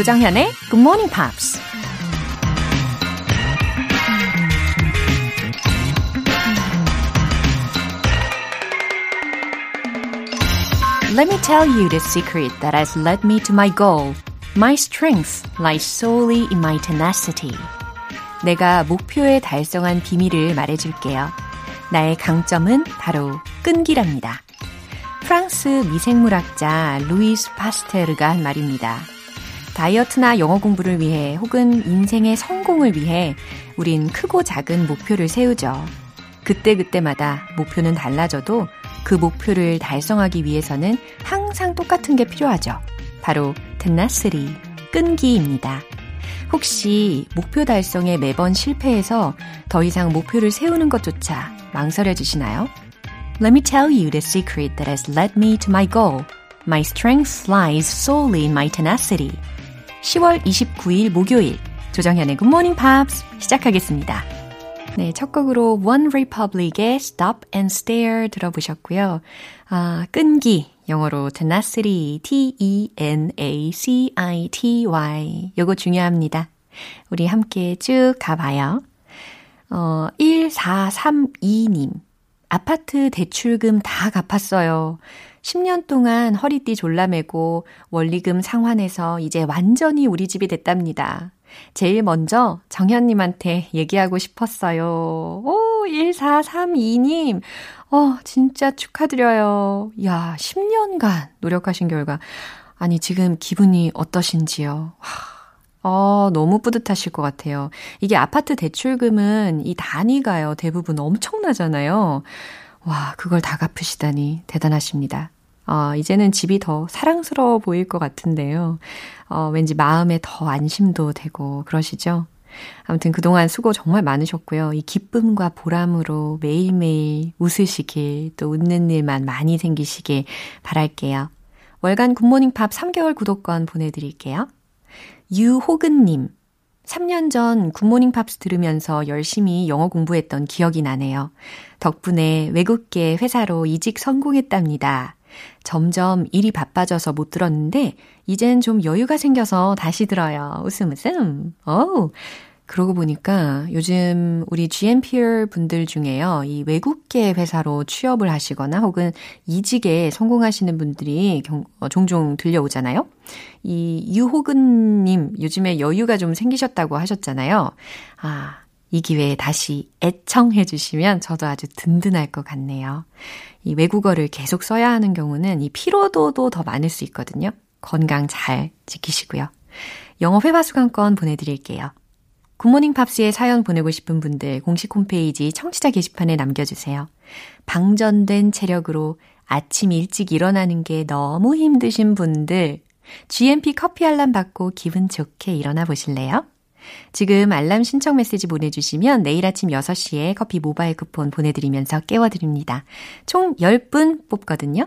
조정현의 Good Morning Pops. Let me tell you the secret that has led me to my goal. My strength lies solely in my tenacity. 내가 목표에 달성한 비밀을 말해줄게요. 나의 강점은 바로 끈기랍니다. 프랑스 미생물학자 루이스 파스테르가 한 말입니다. 다이어트나 영어 공부를 위해 혹은 인생의 성공을 위해 우린 크고 작은 목표를 세우죠. 그때그때마다 목표는 달라져도 그 목표를 달성하기 위해서는 항상 똑같은 게 필요하죠. 바로 tenacity, 끈기입니다. 혹시 목표 달성에 매번 실패해서 더 이상 목표를 세우는 것조차 망설여지시나요? Let me tell you the secret that has led me to my goal. My strength lies solely in my tenacity. 10월 29일 목요일 조정현의 Morning Pops 시작하겠습니다. 네, 첫 곡으로 One Republic의 Stop and Stare 들어보셨고요. 아, 끈기, 영어로 tenacity, T-E-N-A-C-I-T-Y. 요거 중요합니다. 우리 함께 쭉 가봐요. 어, 1432님. 아파트 대출금 다 갚았어요. 10년 동안 허리띠 졸라매고 원리금 상환해서 이제 완전히 우리 집이 됐답니다. 제일 먼저 정현님한테 얘기하고 싶었어요. 오, 1432님. 어, 진짜 축하드려요. 야, 10년간 노력하신 결과. 아니, 지금 기분이 어떠신지요? 어, 너무 뿌듯하실 것 같아요. 이게 아파트 대출금은 이 단위가요, 대부분 엄청나잖아요. 와, 그걸 다 갚으시다니 대단하십니다. 어, 이제는 집이 더 사랑스러워 보일 것 같은데요. 어, 왠지 마음에 더 안심도 되고 그러시죠? 아무튼 그동안 수고 정말 많으셨고요. 이 기쁨과 보람으로 매일매일 웃으시길, 또 웃는 일만 많이 생기시길 바랄게요. 월간 Good Morning Pops 3개월 구독권 보내드릴게요. 유호근님, 3년 전 Good Morning Pops 들으면서 열심히 영어 공부했던 기억이 나네요. 덕분에 외국계 회사로 이직 성공했답니다. 점점 일이 바빠져서 못 들었는데, 이젠 좀 여유가 생겨서 다시 들어요. 웃음 웃음. 오. 그러고 보니까 요즘 우리 GMPer 분들 중에요. 이 외국계 회사로 취업을 하시거나 혹은 이직에 성공하시는 분들이 경, 어, 종종 들려오잖아요. 이 유호근님 요즘에 여유가 좀 생기셨다고 하셨잖아요. 아, 이 기회에 다시 애청해 주시면 저도 아주 든든할 것 같네요. 이 외국어를 계속 써야 하는 경우는 이 피로도도 더 많을 수 있거든요. 건강 잘 지키시고요. 영어 회화 수강권 보내드릴게요. 굿모닝 팝스에 사연 보내고 싶은 분들 공식 홈페이지 청취자 게시판에 남겨주세요. 방전된 체력으로 아침 일찍 일어나는 게 너무 힘드신 분들, GMP 커피 알람 받고 기분 좋게 일어나 보실래요? 지금 알람 신청 메시지 보내주시면 내일 아침 6시에 커피 모바일 쿠폰 보내드리면서 깨워드립니다. 총 10분 뽑거든요.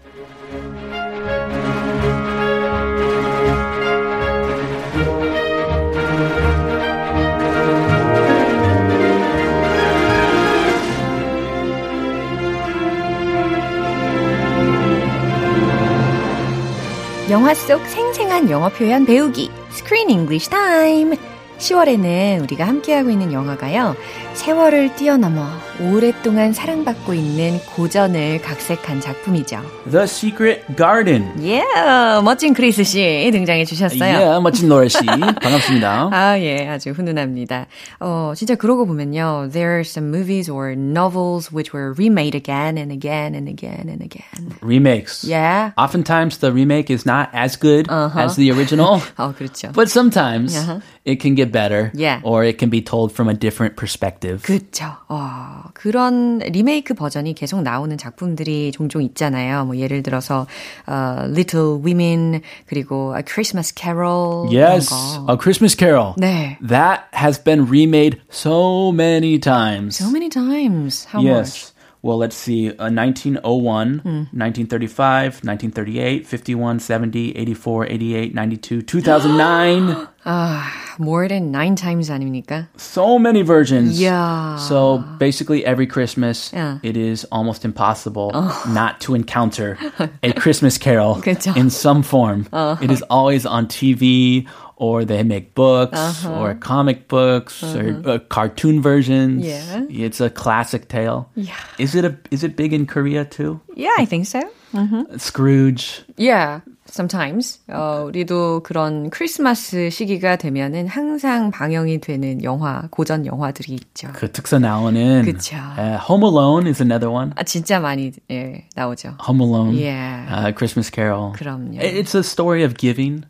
영화 속 생생한 영어 표현 배우기 Screen English Time 10월에는 우리가 함께하고 있는 영화가요 세월을 뛰어넘어 오랫동안 사랑받고 있는 고전을 각색한 작품이죠. The Secret Garden. Yeah, 멋진 크리스 씨 등장해 주셨어요. Yeah, 멋진 노래 씨. 반갑습니다. 아, 예, 아주 훈훈합니다. 어, 진짜 그러고 보면요. There are some movies or novels which were remade again and again and again and again. Remakes. Yeah. Oftentimes the remake is not as good Uh-huh. as the original. 어, 그렇죠. But sometimes Uh-huh. it can get better. Yeah. Or it can be told from a different perspective. 그렇죠. 어, 그런 리메이크 버전이 계속 나오는 작품들이 종종 있잖아요. 뭐 예를 들어서 어, Little Women 그리고 A Christmas Carol yes, 이런 거. A Christmas Carol. 네. That has been remade so many times. So many times. How much? yes. Well, let's see. Uh, 1901, 1935, 1938, 51, 70, 84, 88, 92, 2009. 아, more than nine times 아닙니까? so many versions. Yeah. So basically, every Christmas, Yeah. it is almost impossible not to encounter a Christmas carol 그쵸. in some form. It is always on TV, or they make books, uh-huh. or comic books, or uh-huh. uh, cartoon versions. Yeah. It's a classic tale. Yeah. Is it a is it big in Korea too? Yeah, I think so. Mm-hmm. Scrooge. Yeah, sometimes. 어, 우리도 그런 크리스마스 시기가 되면은 항상 방영이 되는 영화, 고전 영화들이 있죠. 그 특사 나오는. 그쵸. Uh, Home Alone is another one. 아, 진짜 많이 예, 나오죠. Home Alone. Yeah. Uh, Christmas Carol. 그럼요. It's a story of giving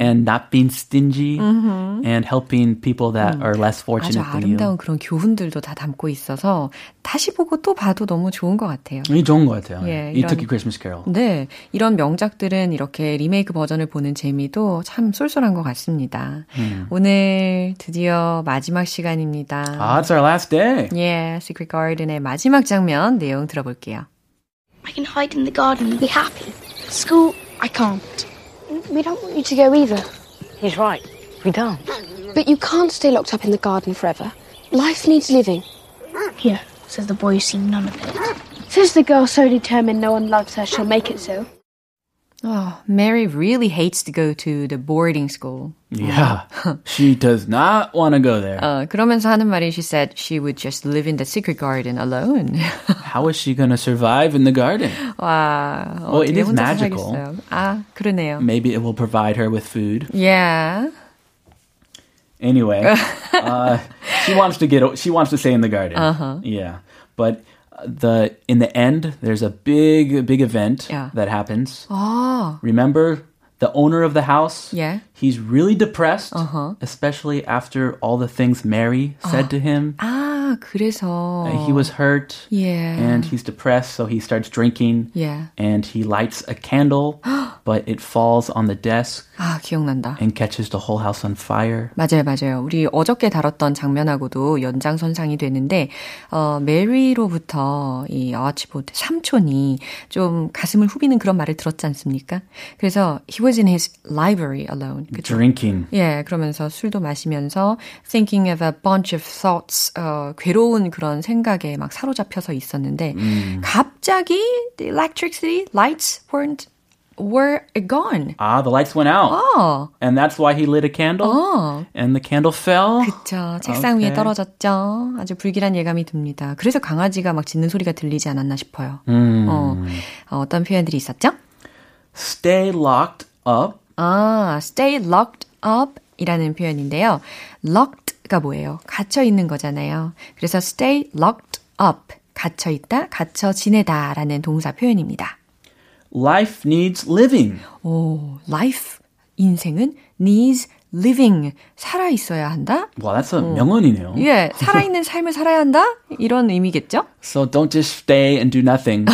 and not being stingy and helping people that are less 아주 fortunate than you. 아름다운 그런 교훈들도 다 담고 있어서 다시 보고 또 봐도 너무 좋은 것 같아요. 이 좋은 것 같아요. 예, 이 이런- 특히 Christmas Carol. 네, 이런 명작들은 이렇게 리메이크 버전을 보는 재미도 참 쏠쏠한 것 같습니다. 오늘 드디어 마지막 시간입니다. Ah, it's our last day. 예, Secret Garden의 마지막 장면 내용 들어볼게요. I can hide in the garden and be happy. School, I can't. We don't want you to go either. He's right. We don't. But you can't stay locked up in the garden forever. Life needs living. Here, says the boy who's seen none of it. Says the girl so determined no one loves her, she'll make it so. Oh, Mary really hates to go to the boarding school. Yeah. she does not want to go there. 어, 그러면서 하는 말이 she said she would just live in the secret garden alone. How is she going to survive in the garden? 와, Well, it 어떻게 is 혼자 magical. 살겠어요. 아, 그러네요. Maybe it will provide her with food. Yeah. Anyway, uh, she wants to get. She wants to stay in the garden. Uh-huh. Yeah, but the in the end, there's a big, big event Yeah. that happens. 아, Remember the owner of the house? Yeah. He's really depressed, Uh-huh. especially after all the things Mary said to him. 아, 그래서. Uh, He was hurt Yeah. and he's depressed, so he starts drinking. Yeah. And he lights a candle, but it falls on the desk 아, 기억난다. and catches the whole house on fire. 맞아요, 맞아요. 우리 어저께 다뤘던 장면하고도 연장선상이 되는데, 어, 메리로부터 이 아치보드 삼촌이 좀 가슴을 후비는 그런 말을 들었지 않습니까? 그래서 he was in his library alone. 그죠? Drinking. 예, 그러면서 술도 마시면서 thinking of a bunch of thoughts, 어, 괴로운 그런 생각에 막 사로잡혀서 있었는데, 갑자기 the electricity lights weren't, were gone. Ah, the lights went out. 어, And that's why he lit a candle. 어. And the candle fell. 그쵸. 책상 위에 오케이. 떨어졌죠. 아주 불길한 예감이 듭니다. 그래서 강아지가 막 짖는 소리가 들리지 않았나 싶어요. 음. 어, 어, 어떤 표현들이 있었죠? Stay locked up. 아, stay locked up 이라는 표현인데요. locked 가 뭐예요? 갇혀 있는 거잖아요. 그래서 stay locked up. 갇혀 있다, 갇혀 지내다 라는 동사 표현입니다. Life needs living. 오, life. 인생은 needs living. 살아 있어야 한다? Well, that's a 명언이네요. 예, 살아있는 삶을 살아야 한다? 이런 의미겠죠? So don't just stay and do nothing.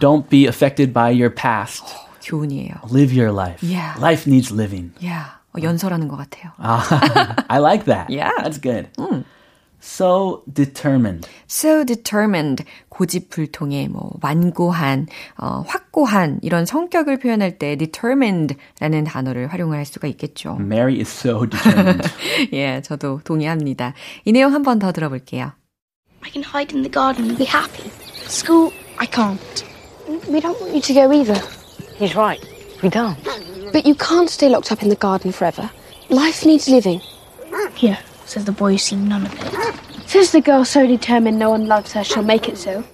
don't be affected by your past. 교훈이에요. Live your life. Yeah. Life needs living. 야, 어, 연설하는 것 같아요. Ah, I like that. Yeah. That's good. So determined. So determined, 고집불통의 뭐 완고한, 어, 확고한 이런 성격을 표현할 때 determined라는 단어를 활용할 수가 있겠죠. Mary is so determined. 예, 저도 동의합니다. 이 내용 한 번 더 들어볼게요. I can hide in the garden and be happy. School, I can't. We don't want you to go either. He's right. We don't. But you can't stay locked up in the garden forever. Life needs living. Here, says the boy who's seen none of it. Says the girl so determined no one loves her, she'll make it so.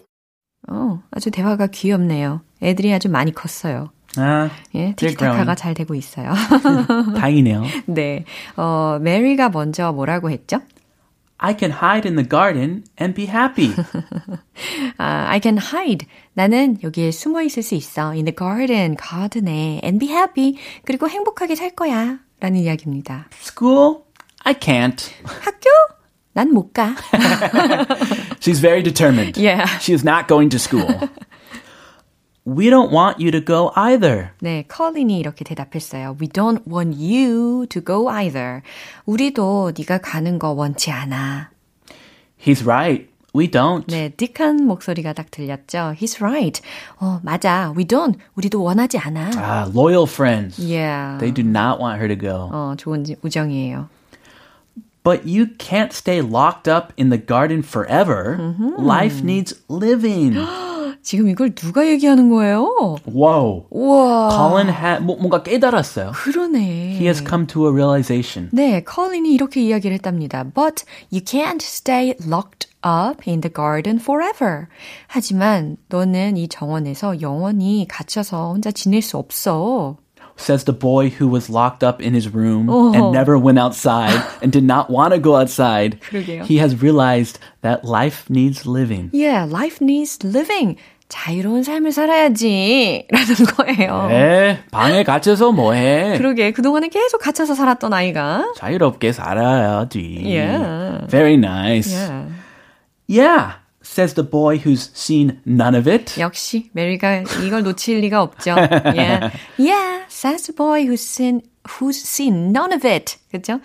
어, 아주 대화가 귀엽네요. 애들이 아주 많이 컸어요. 아, 예, 티키타카가. 잘 되고 있어요. 다행이네요. 네, 어, 메리가 먼저 뭐라고 했죠? I can hide in the garden and be happy. 아, I can hide. 나는 여기에 숨어 있을 수 있어. In the garden, garden에. And be happy. 그리고 행복하게 살 거야. 라는 이야기입니다. School? I can't. 학교? 난 못 가. She's very determined. Yeah. She is not going to school. we don't want you to go either. 네, 컬린이 이렇게 대답했어요. We don't want you to go either. 우리도 네가 가는 거 원치 않아. He's right. We don't. 네, 딕한 목소리가 딱 들렸죠. He's right. 어, 맞아. We don't. 우리도 원하지 않아. Ah, loyal friends. Yeah. They do not want her to go. 어, 좋은 지- 우정이에요. But you can't stay locked up in the garden forever. Life needs living. 지금 이걸 누가 얘기하는 거예요? Whoa. 우와. Colin had 뭐, 뭔가 깨달았어요. 그러네. He has come to a realization. 네, 컬린이 이렇게 이야기를 했답니다. But you can't stay locked up in the garden forever. 하지만 너는 이 정원에서 영원히 갇혀서 혼자 지낼 수 없어. Says the boy who was locked up in his room and never went outside and did not want to go outside. 그러게요. He has realized that life needs living. Yeah, life needs living. 자유로운 삶을 살아야지. 라는 거예요. 에, 방에 갇혀서 뭐해? 그러게, 그동안은 계속 갇혀서 살았던 아이가. 자유롭게 살아야지. Yeah. Very nice. Yeah. Yeah, Says the boy who's seen none of it. 역시 메리가 이걸 놓칠 리가 없죠. Yeah, yeah, says the boy who's seen who's seen none of it. 그렇죠?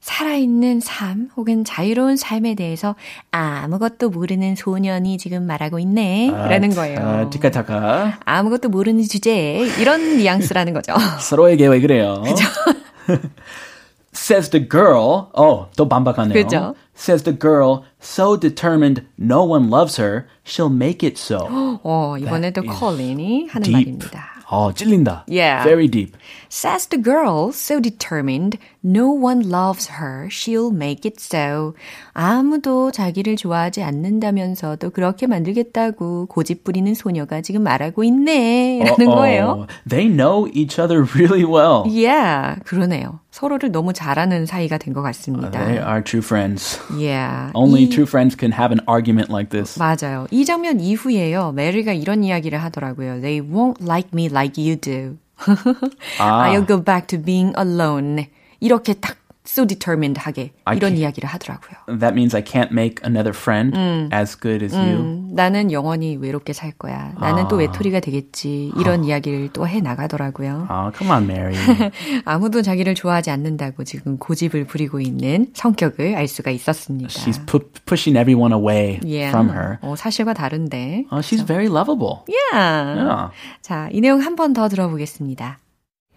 살아있는 삶 혹은 자유로운 삶에 대해서 아무것도 모르는 소년이 지금 말하고 있네. 라는 거예요. 아, 티카타카. 아무것도 모르는 주제에 이런 뉘앙스라는 거죠. 서로에게 왜 그래요? Says the girl. 어, 또 반박하네요. 그죠? Says the girl, so determined no one loves her, she'll make it so. 어, 이번에도 That is 콜린이 하는 deep. 말입니다. 어, 찔린다. Yeah. Very deep. Says the girl, so determined, no one loves her, she'll make it so. 아무도 자기를 좋아하지 않는다면서도 그렇게 만들겠다고 고집 부리는 소녀가 지금 말하고 있네. 라는 어, 거예요. They know each other really well. Yeah, 그러네요. 서로를 너무 잘하는 사이가 된 것 같습니다. They are true friends. Yeah. Only 이- true friends can have an argument like this. 맞아요. 이 장면 이후에요. 메리가 이런 이야기를 하더라고요. They won't like me like you do. 아. I'll go back to being alone. 이렇게 딱 so determined 하게 I 이런 이야기를 하더라고요. That means I can't make another friend as good as you. 음, 나는 영원히 외롭게 살 거야. 나는 또 외톨이가 되겠지. 이런 이야기를 또 해 나가더라고요. Oh, come on, Mary. 아무도 자기를 좋아하지 않는다고 지금 고집을 부리고 있는 성격을 알 수가 있었습니다. She's pu- pushing everyone away yeah. from her. 어, 사실과 다른데. Oh, she's very lovable. Yeah. Yeah. 자, 이 내용 한 번 더 들어보겠습니다.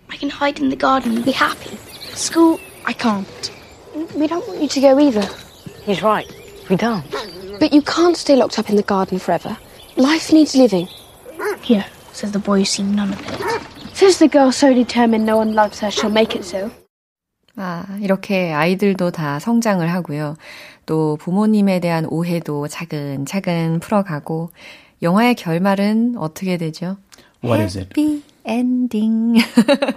I can hide in the garden and be happy. School, I can't. We don't want you to go either. He's right. We don't. But you can't stay locked up in the garden forever. Life needs living. Here, says the boy who's seen none of it. Says the girl so determined no one loves her, she'll make it so. 아, 이렇게 아이들도 다 성장을 하고요. 또 부모님에 대한 오해도 차근차근 풀어가고, 영화의 결말은 어떻게 되죠? What is it? 해피 엔딩.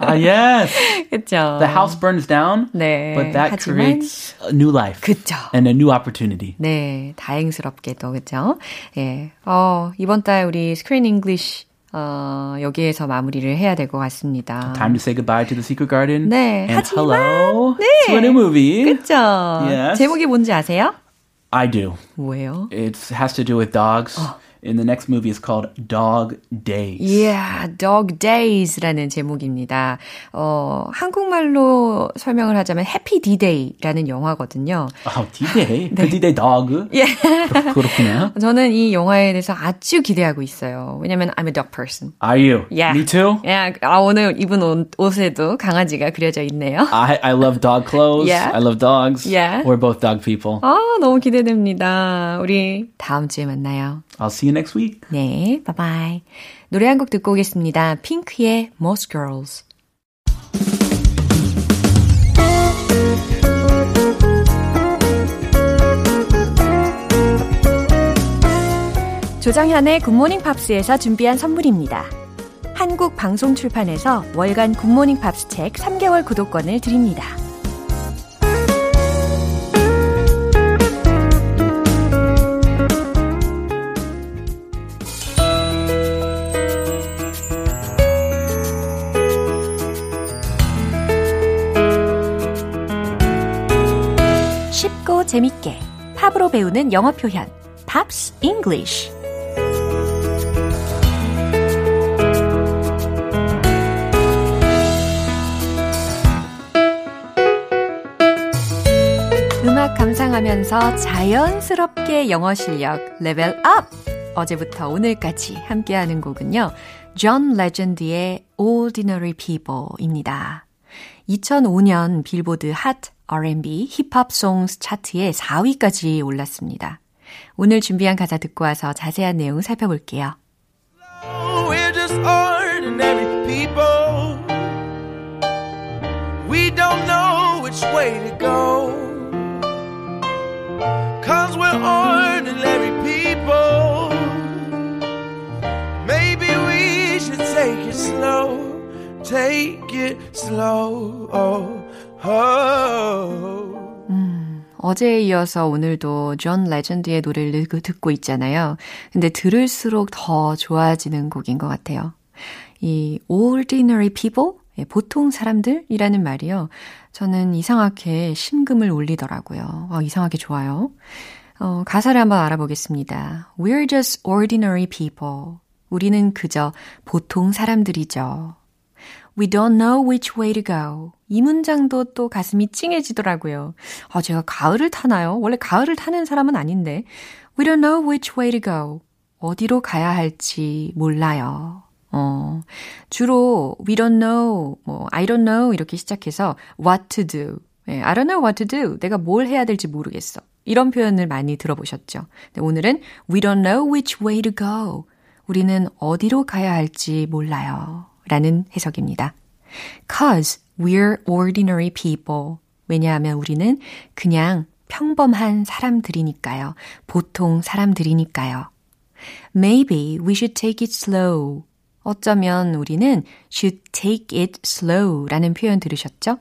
Ah, yes. 그쵸? The house burns down, 네. but that 하지만, creates a new life 그쵸. and a new opportunity. 네, 다행스럽게도, 그죠? 예. 어, 이번 달 우리 스크린 잉글리쉬, 어, 여기에서 마무리를 해야 될 것 같습니다. Time to say goodbye to the secret garden. 네, And 하지만, hello 네. to a new movie. 그쵸? Yes. 제목이 뭔지 아세요? I do. 뭐예요? It has to do with dogs. In the next movie, it's called Dog Days. Yeah, Dog Days라는 제목입니다. 어, 한국말로 설명을 하자면 Happy D-Day라는 영화거든요. Oh, D-Day? 그 D-Day dog? 예. 그렇- 그렇구나. 저는 이 영화에 대해서 아주 기대하고 있어요. 왜냐면 I'm a dog person. Are you? Yeah. Me too. 야, 아, 오늘 입은 옷, 옷에도 강아지가 그려져 있네요. I, I love dog clothes. Yeah. I love dogs. Yeah. We're both dog people. 아, 너무 기대됩니다. 우리 다음 주에 만나요. I'll see you next week. 네, 바이바이. 노래 한 곡 듣고 오겠습니다. 핑크의 Most Girls. 조정현의 Good Morning Pops에서 준비한 선물입니다. 한국 방송 출판에서 월간 Good Morning Pops 책 3개월 구독권을 드립니다. 재밌게 팝으로 배우는 영어 표현 Pops English 음악 감상하면서 자연스럽게 영어 실력 level up! 어제부터 오늘까지 함께하는 곡은요. 존 레전드의 Ordinary People입니다. 2005년 빌보드 핫 R&B 힙합 송스 차트에 4위까지 올랐습니다. 오늘 준비한 가사 듣고 와서 자세한 내용 살펴볼게요. We're just ordinary people. We don't know which way to go. Cause we're ordinary people. Maybe we should take it slow. Take it slow. Oh. 음, 어제에 이어서 오늘도 존 레전드의 노래를 듣고 있잖아요. 근데 들을수록 더 좋아지는 곡인 것 같아요. 이 ordinary people? 예, 보통 사람들이라는 말이요. 저는 이상하게 심금을 울리더라고요. 아, 이상하게 좋아요. 어, 가사를 한번 알아보겠습니다. We're just ordinary people. 우리는 그저 보통 사람들이죠. We don't know which way to go. 이 문장도 또 가슴이 찡해지더라고요. 아, 제가 가을을 타나요? 원래 가을을 타는 사람은 아닌데. We don't know which way to go. 어디로 가야 할지 몰라요. 어, 주로 we don't know, 뭐 I don't know 이렇게 시작해서 what to do. 예, I don't know what to do. 내가 뭘 해야 될지 모르겠어. 이런 표현을 많이 들어보셨죠. 오늘은 we don't know which way to go. 우리는 어디로 가야 할지 몰라요. 라는 해석입니다. Cause we're ordinary people. 왜냐하면 우리는 그냥 평범한 사람들이니까요. 보통 사람들이니까요. Maybe we should take it slow. 어쩌면 우리는 should take it slow 라는 표현 들으셨죠?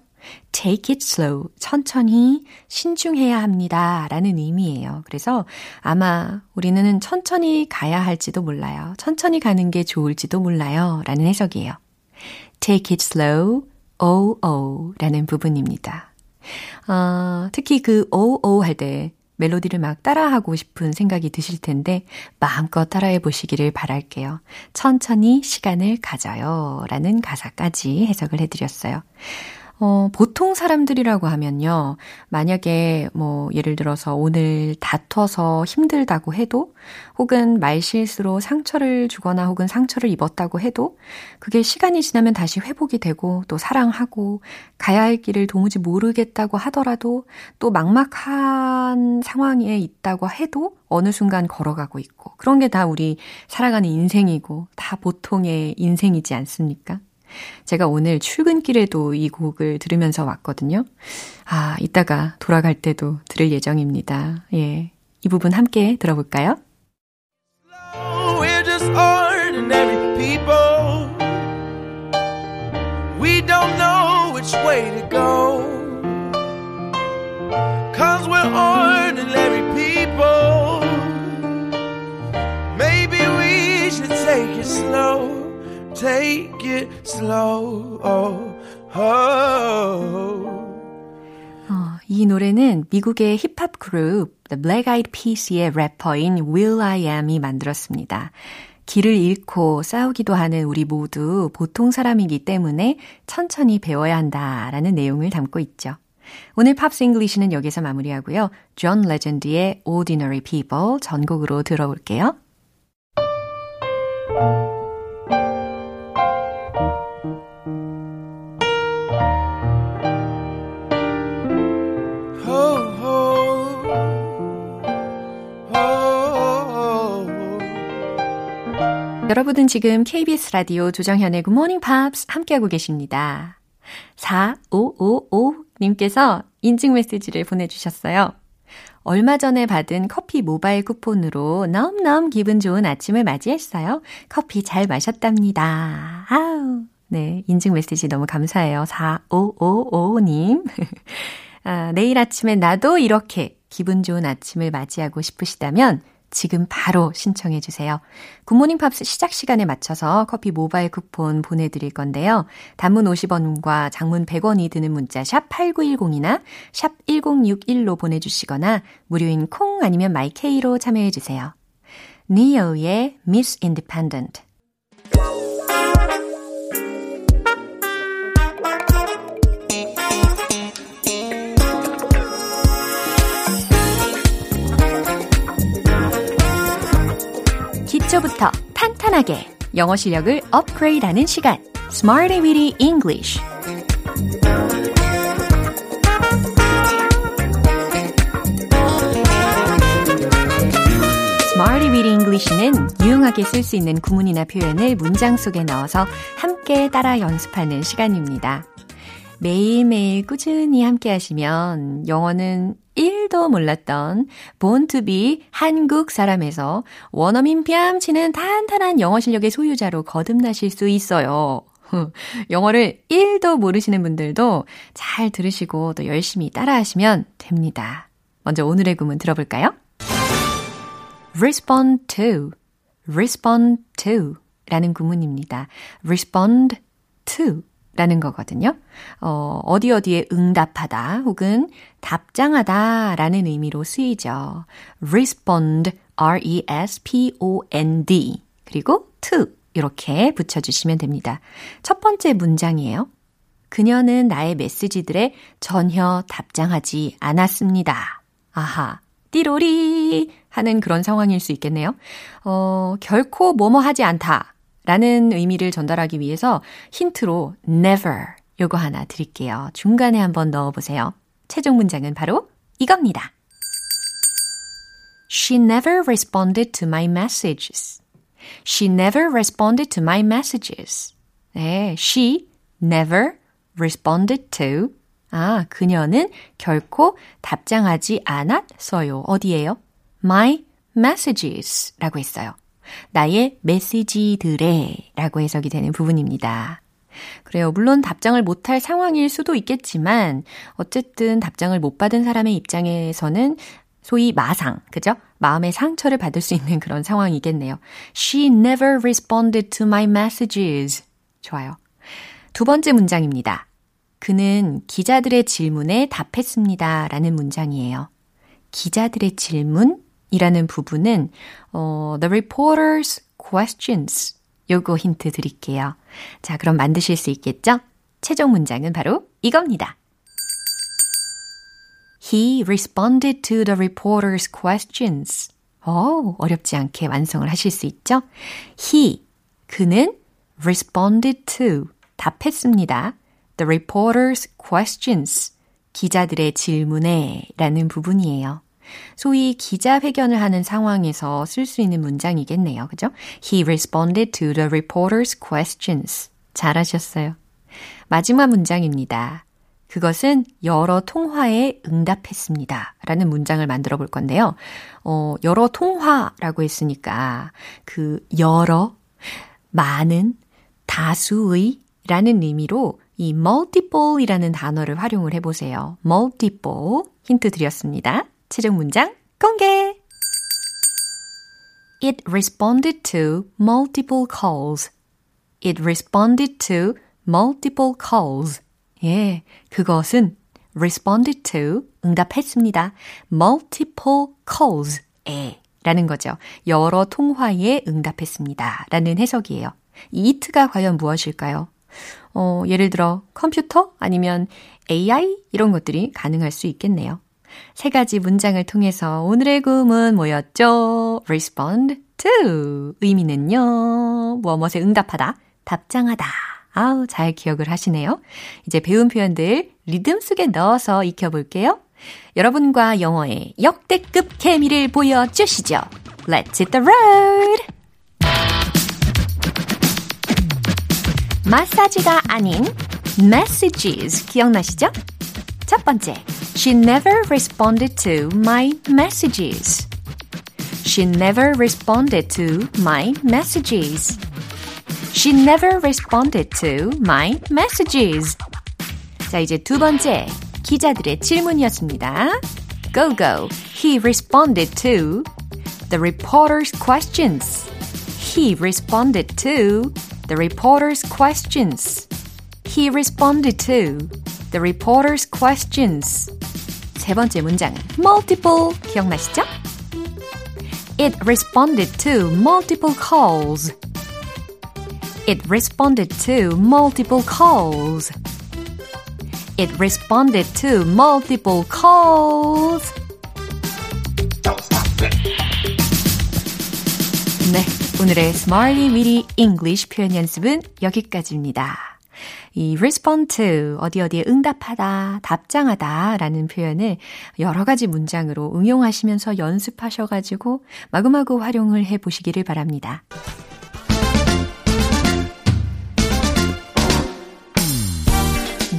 Take it slow. 천천히 신중해야 합니다. 라는 의미예요. 그래서 아마 우리는 천천히 가야 할지도 몰라요. 천천히 가는 게 좋을지도 몰라요. 라는 해석이에요. take it slow. oh, oh 라는 부분입니다. 어, 특히 그 oh, oh 할 때 멜로디를 막 따라하고 싶은 생각이 드실 텐데 마음껏 따라해 보시기를 바랄게요. 천천히 시간을 가져요. 라는 가사까지 해석을 해드렸어요. 어, 보통 사람들이라고 하면요. 만약에 뭐 예를 들어서 오늘 다퉈서 힘들다고 해도 혹은 말실수로 상처를 주거나 혹은 상처를 입었다고 해도 그게 시간이 지나면 다시 회복이 되고 또 사랑하고 가야 할 길을 도무지 모르겠다고 하더라도 또 막막한 상황에 있다고 해도 어느 순간 걸어가고 있고 그런 게 다 우리 살아가는 인생이고 다 보통의 인생이지 않습니까? 제가 오늘 출근길에도 이 곡을 들으면서 왔거든요. 아, 이따가 돌아갈 때도 들을 예정입니다. 예. 이 부분 함께 들어볼까요? We're just ordinary people. We don't know which way to go. Cause we're ordinary people. Maybe we should take it slow. Take it slow. Oh, oh. 어, 이 노래는 미국의 힙합 그룹 The Black Eyed Peas의 래퍼인 Will I Am이 만들었습니다. 길을 잃고 싸우기도 하는 우리 모두 보통 사람이기 때문에 천천히 배워야 한다라는 내용을 담고 있죠. 오늘 팝스 잉글리시는 여기서 마무리하고요. 존 레전드의 Ordinary People 전곡으로 들어볼게요. 여러분은 지금 KBS 라디오 조정현의 Good Morning Pops 함께하고 계십니다. 4555님께서 인증 메시지를 보내주셨어요. 얼마 전에 받은 커피 모바일 쿠폰으로 너무너무 기분 좋은 아침을 맞이했어요. 커피 잘 마셨답니다. 아우. 네, 인증 메시지 너무 감사해요. 4555님. 아, 내일 아침에 나도 이렇게 기분 좋은 아침을 맞이하고 싶으시다면 지금 바로 신청해 주세요. 굿모닝 팝스 시작 시간에 맞춰서 커피 모바일 쿠폰 보내드릴 건데요. 단문 50원과 장문 100원이 드는 문자 샵 8910이나 샵 1061로 보내주시거나 무료인 콩 아니면 마이케이로 참여해 주세요. 니오의 Miss Independent 기초부터 탄탄하게 영어 실력을 업그레이드하는 시간 Smarty Weedy English Weedy English는 유용하게 쓸 수 있는 구문이나 표현을 문장 속에 넣어서 함께 따라 연습하는 시간입니다. 매일매일 꾸준히 함께 하시면 영어는 1도 몰랐던 be 한국 사람에서 원어민 뺨치는 탄탄한 영어 실력의 소유자로 거듭나실 수 있어요. 영어를 1도 모르시는 분들도 잘 들으시고 또 열심히 따라하시면 됩니다. 먼저 오늘의 구문 들어볼까요? respond to, respond to 라는 구문입니다. respond to 라는 거거든요. 어, 어디 어디에 응답하다 혹은 답장하다 라는 의미로 쓰이죠. respond, r-e-s-p-o-n-d 그리고 to 이렇게 붙여주시면 됩니다. 첫 번째 문장이에요. 그녀는 나의 메시지들에 전혀 답장하지 않았습니다. 아하, 띠로리 하는 그런 상황일 수 있겠네요. 어, 결코 뭐뭐 하지 않다. 라는 의미를 전달하기 위해서 힌트로 never 요거 하나 드릴게요. 중간에 한번 넣어보세요. 최종 문장은 바로 이겁니다. She never responded to my messages. She never responded to my messages. 네, she never responded to. 아, 그녀는 결코 답장하지 않았어요. 어디에요? My messages 라고 했어요. 나의 메시지들에 라고 해석이 되는 부분입니다. 그래요. 물론 답장을 못할 상황일 수도 있겠지만, 어쨌든 답장을 못 받은 사람의 입장에서는 소위 마상, 그죠? 마음의 상처를 받을 수 있는 그런 상황이겠네요. She never responded to my messages. 좋아요. 두 번째 문장입니다. 그는 기자들의 질문에 답했습니다. 라는 문장이에요. 기자들의 질문? 이라는 부분은 어, the reporter's questions 요거 힌트 드릴게요. 자, 그럼 만드실 수 있겠죠? 최종 문장은 바로 이겁니다. He responded to the reporter's questions. 어, 어렵지 않게 완성을 하실 수 있죠? He, 그는 responded to, 답했습니다. The reporter's questions, 기자들의 질문에 라는 부분이에요. 소위 기자회견을 하는 상황에서 쓸 수 있는 문장이겠네요. 그죠? He responded to the reporter's questions. 잘하셨어요. 마지막 문장입니다. 그것은 여러 통화에 응답했습니다. 라는 문장을 만들어 볼 건데요. 어, 여러 통화라고 했으니까 그 여러, 많은, 다수의 라는 의미로 이 multiple 이라는 단어를 활용을 해보세요. multiple 힌트 드렸습니다. 최종 문장 공개! It responded to multiple calls. It responded to multiple calls. 예, 그것은 responded to 응답했습니다. multiple calls. 에 라는 거죠. 여러 통화에 응답했습니다. 라는 해석이에요. 이 it가 과연 무엇일까요? 어, 예를 들어 컴퓨터 아니면 AI 이런 것들이 가능할 수 있겠네요. 세 가지 문장을 통해서 오늘의 구문 뭐였죠? respond to. 의미는요, 무엇에 응답하다, 답장하다. 아우, 잘 기억을 하시네요. 이제 배운 표현들 리듬 속에 넣어서 익혀볼게요. 여러분과 영어의 역대급 케미를 보여주시죠. Let's hit the road! 마사지가 아닌 messages 기억나시죠? 첫 번째, She never responded to my messages. She never responded to my messages. She never responded to my messages. 자, 이제 두 번째 기자들의 질문이었습니다. Go, go. He responded to the reporter's questions. He responded to the reporter's questions. He responded to the reporter's questions. 세 번째 문장, multiple 기억나시죠? It responded to multiple calls. It responded to multiple calls. It responded to multiple calls. 네, 오늘의 Smarty Weedy English 표현 연습은 여기까지입니다. 이 respond to, 어디 어디에 응답하다, 답장하다 라는 표현을 여러 가지 문장으로 응용하시면서 연습하셔가지고 마구마구 활용을 해 보시기를 바랍니다.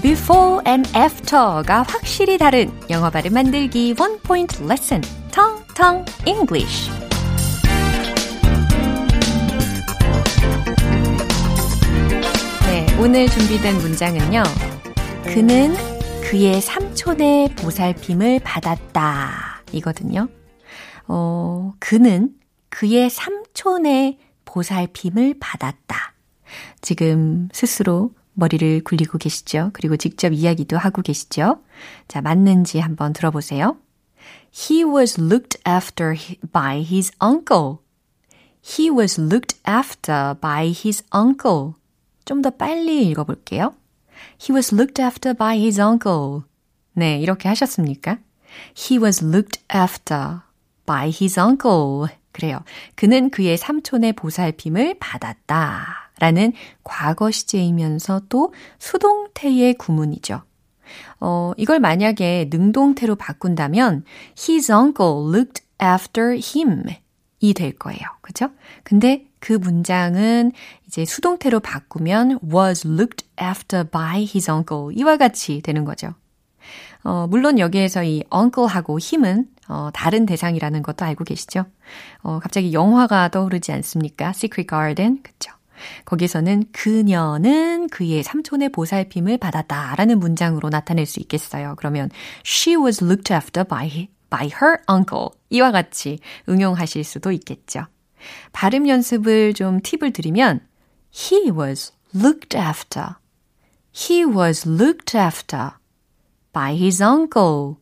before and after가 확실히 다른 영어 발음 만들기 원 포인트 레슨 텅텅 English 오늘 준비된 문장은요. 그는 그의 삼촌의 보살핌을 받았다. 이거든요. 어, 그는 그의 삼촌의 보살핌을 받았다. 지금 스스로 머리를 굴리고 계시죠? 그리고 직접 이야기도 하고 계시죠? 자, 맞는지 한번 들어보세요. He was looked after by his uncle. He was looked after by his uncle. 좀 더 빨리 읽어볼게요. He was looked after by his uncle. 네, 이렇게 하셨습니까? He was looked after by his uncle. 그래요. 그는 그의 삼촌의 보살핌을 받았다. 라는 과거 시제이면서 또 수동태의 구문이죠. 어, 이걸 만약에 능동태로 바꾼다면 his uncle looked after him 이 될 거예요. 그죠? 근데 그 문장은 이제 수동태로 바꾸면 was looked after by his uncle 이와 같이 되는 거죠. 어, 물론 여기에서 이 uncle하고 힘은 어, 다른 대상이라는 것도 알고 계시죠? 어, 갑자기 영화가 떠오르지 않습니까? Secret Garden. 그쵸? 거기서는 그녀는 그의 삼촌의 보살핌을 받았다라는 문장으로 나타낼 수 있겠어요. 그러면 she was looked after by, by her uncle. 이와 같이 응용하실 수도 있겠죠. 발음 연습을 좀 팁을 드리면 he was looked after. He was looked after by his uncle.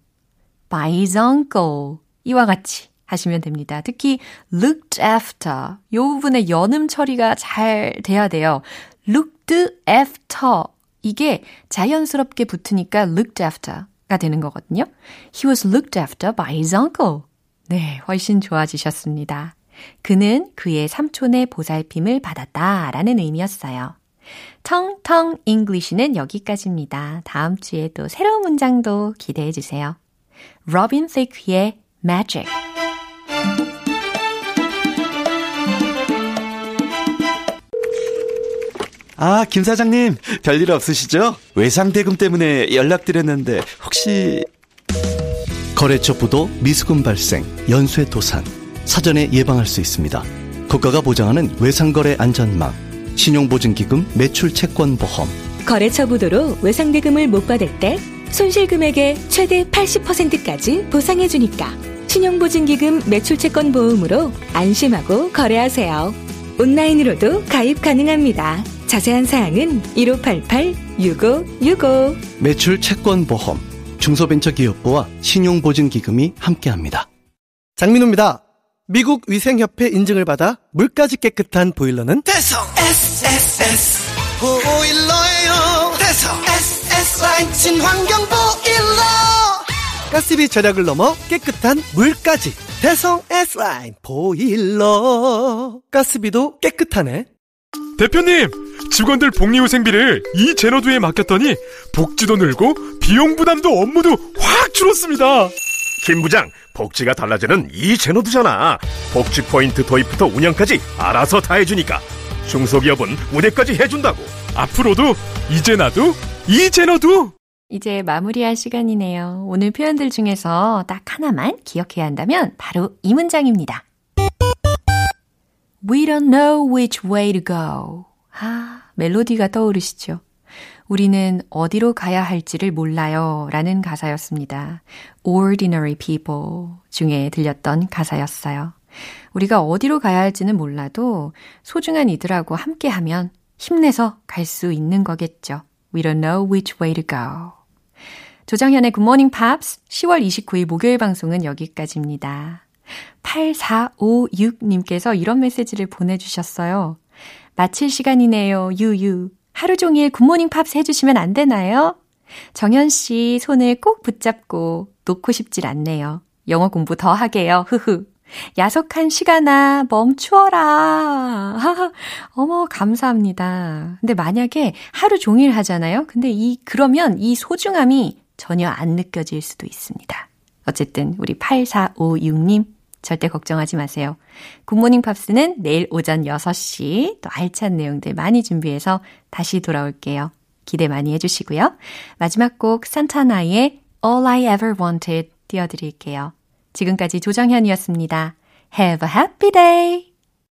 by his uncle. 이와 같이 하시면 됩니다. 특히 looked after 요 부분에 연음 처리가 잘 돼야 돼요. looked after 이게 자연스럽게 붙으니까 looked after가 되는 거거든요. He was looked after by his uncle. 네, 훨씬 좋아지셨습니다. 그는 그의 삼촌의 보살핌을 받았다 라는 의미였어요. 텅텅 잉글리시는 여기까지입니다. 다음 주에 또 새로운 문장도 기대해 주세요. 로빈 시크의 Magic 아, 김 사장님, 별일 없으시죠? 외상대금 때문에 연락드렸는데, 혹시... 거래처 부도 미수금 발생, 연쇄 도산, 사전에 예방할 수 있습니다. 국가가 보장하는 외상거래 안전망, 신용보증기금 매출채권보험. 거래처 부도로 외상대금을 못 받을 때 손실금액의 최대 80%까지 보상해주니까 신용보증기금 매출채권 보험으로 안심하고 거래하세요. 온라인으로도 가입 가능합니다. 자세한 사항은 1588-6565 매출 채권보험 중소벤처기업부와 신용보증기금이 함께합니다. 장민호입니다. 미국 위생협회 인증을 받아 물까지 깨끗한 보일러는 대성 SSS 보일러예요. 대성 SS 라인 친환경 보일러. 가스비 절약을 넘어 깨끗한 물까지. 대성 S라인 보일러. 가스비도 깨끗하네. 대표님, 직원들 복리후생비를 이 제너두에 맡겼더니 복지도 늘고 비용 부담도 업무도 확 줄었습니다. 김 부장, 복지가 달라지는 이 제너두잖아. 복지 포인트 도입부터 운영까지 알아서 다 해주니까 중소기업은 우대까지 해준다고. 앞으로도 이제 나도 이 제너두 이제 마무리할 시간이네요. 오늘 표현들 중에서 딱 하나만 기억해야 한다면 바로 이 문장입니다. We don't know which way to go. 아, 멜로디가 떠오르시죠? 우리는 어디로 가야 할지를 몰라요. 라는 가사였습니다. Ordinary people 중에 들렸던 가사였어요. 우리가 어디로 가야 할지는 몰라도 소중한 이들하고 함께 하면 힘내서 갈 수 있는 거겠죠. We don't know which way to go. 조정현의 Good Morning Pops 10월 29일 목요일 방송은 여기까지입니다. 8456님께서 이런 메시지를 보내주셨어요. 마칠 시간이네요, 유유. 하루 종일 굿모닝 팝스 해주시면 안 되나요? 정현 씨 손을 꼭 붙잡고 놓고 싶질 않네요. 영어 공부 더 하게요, 흐흐. 야속한 시간아, 멈추어라. 어머, 감사합니다. 근데 만약에 하루 종일 하잖아요? 근데 이, 그러면 이 소중함이 전혀 안 느껴질 수도 있습니다. 어쨌든, 우리 8456님, 절대 걱정하지 마세요. 굿모닝 팝스는 내일 오전 6시 또 알찬 내용들 많이 준비해서 다시 돌아올게요. 기대 많이 해주시고요. 마지막 곡 산타나의 All I Ever Wanted 띄워드릴게요. 지금까지 조정현이었습니다. Have a happy day!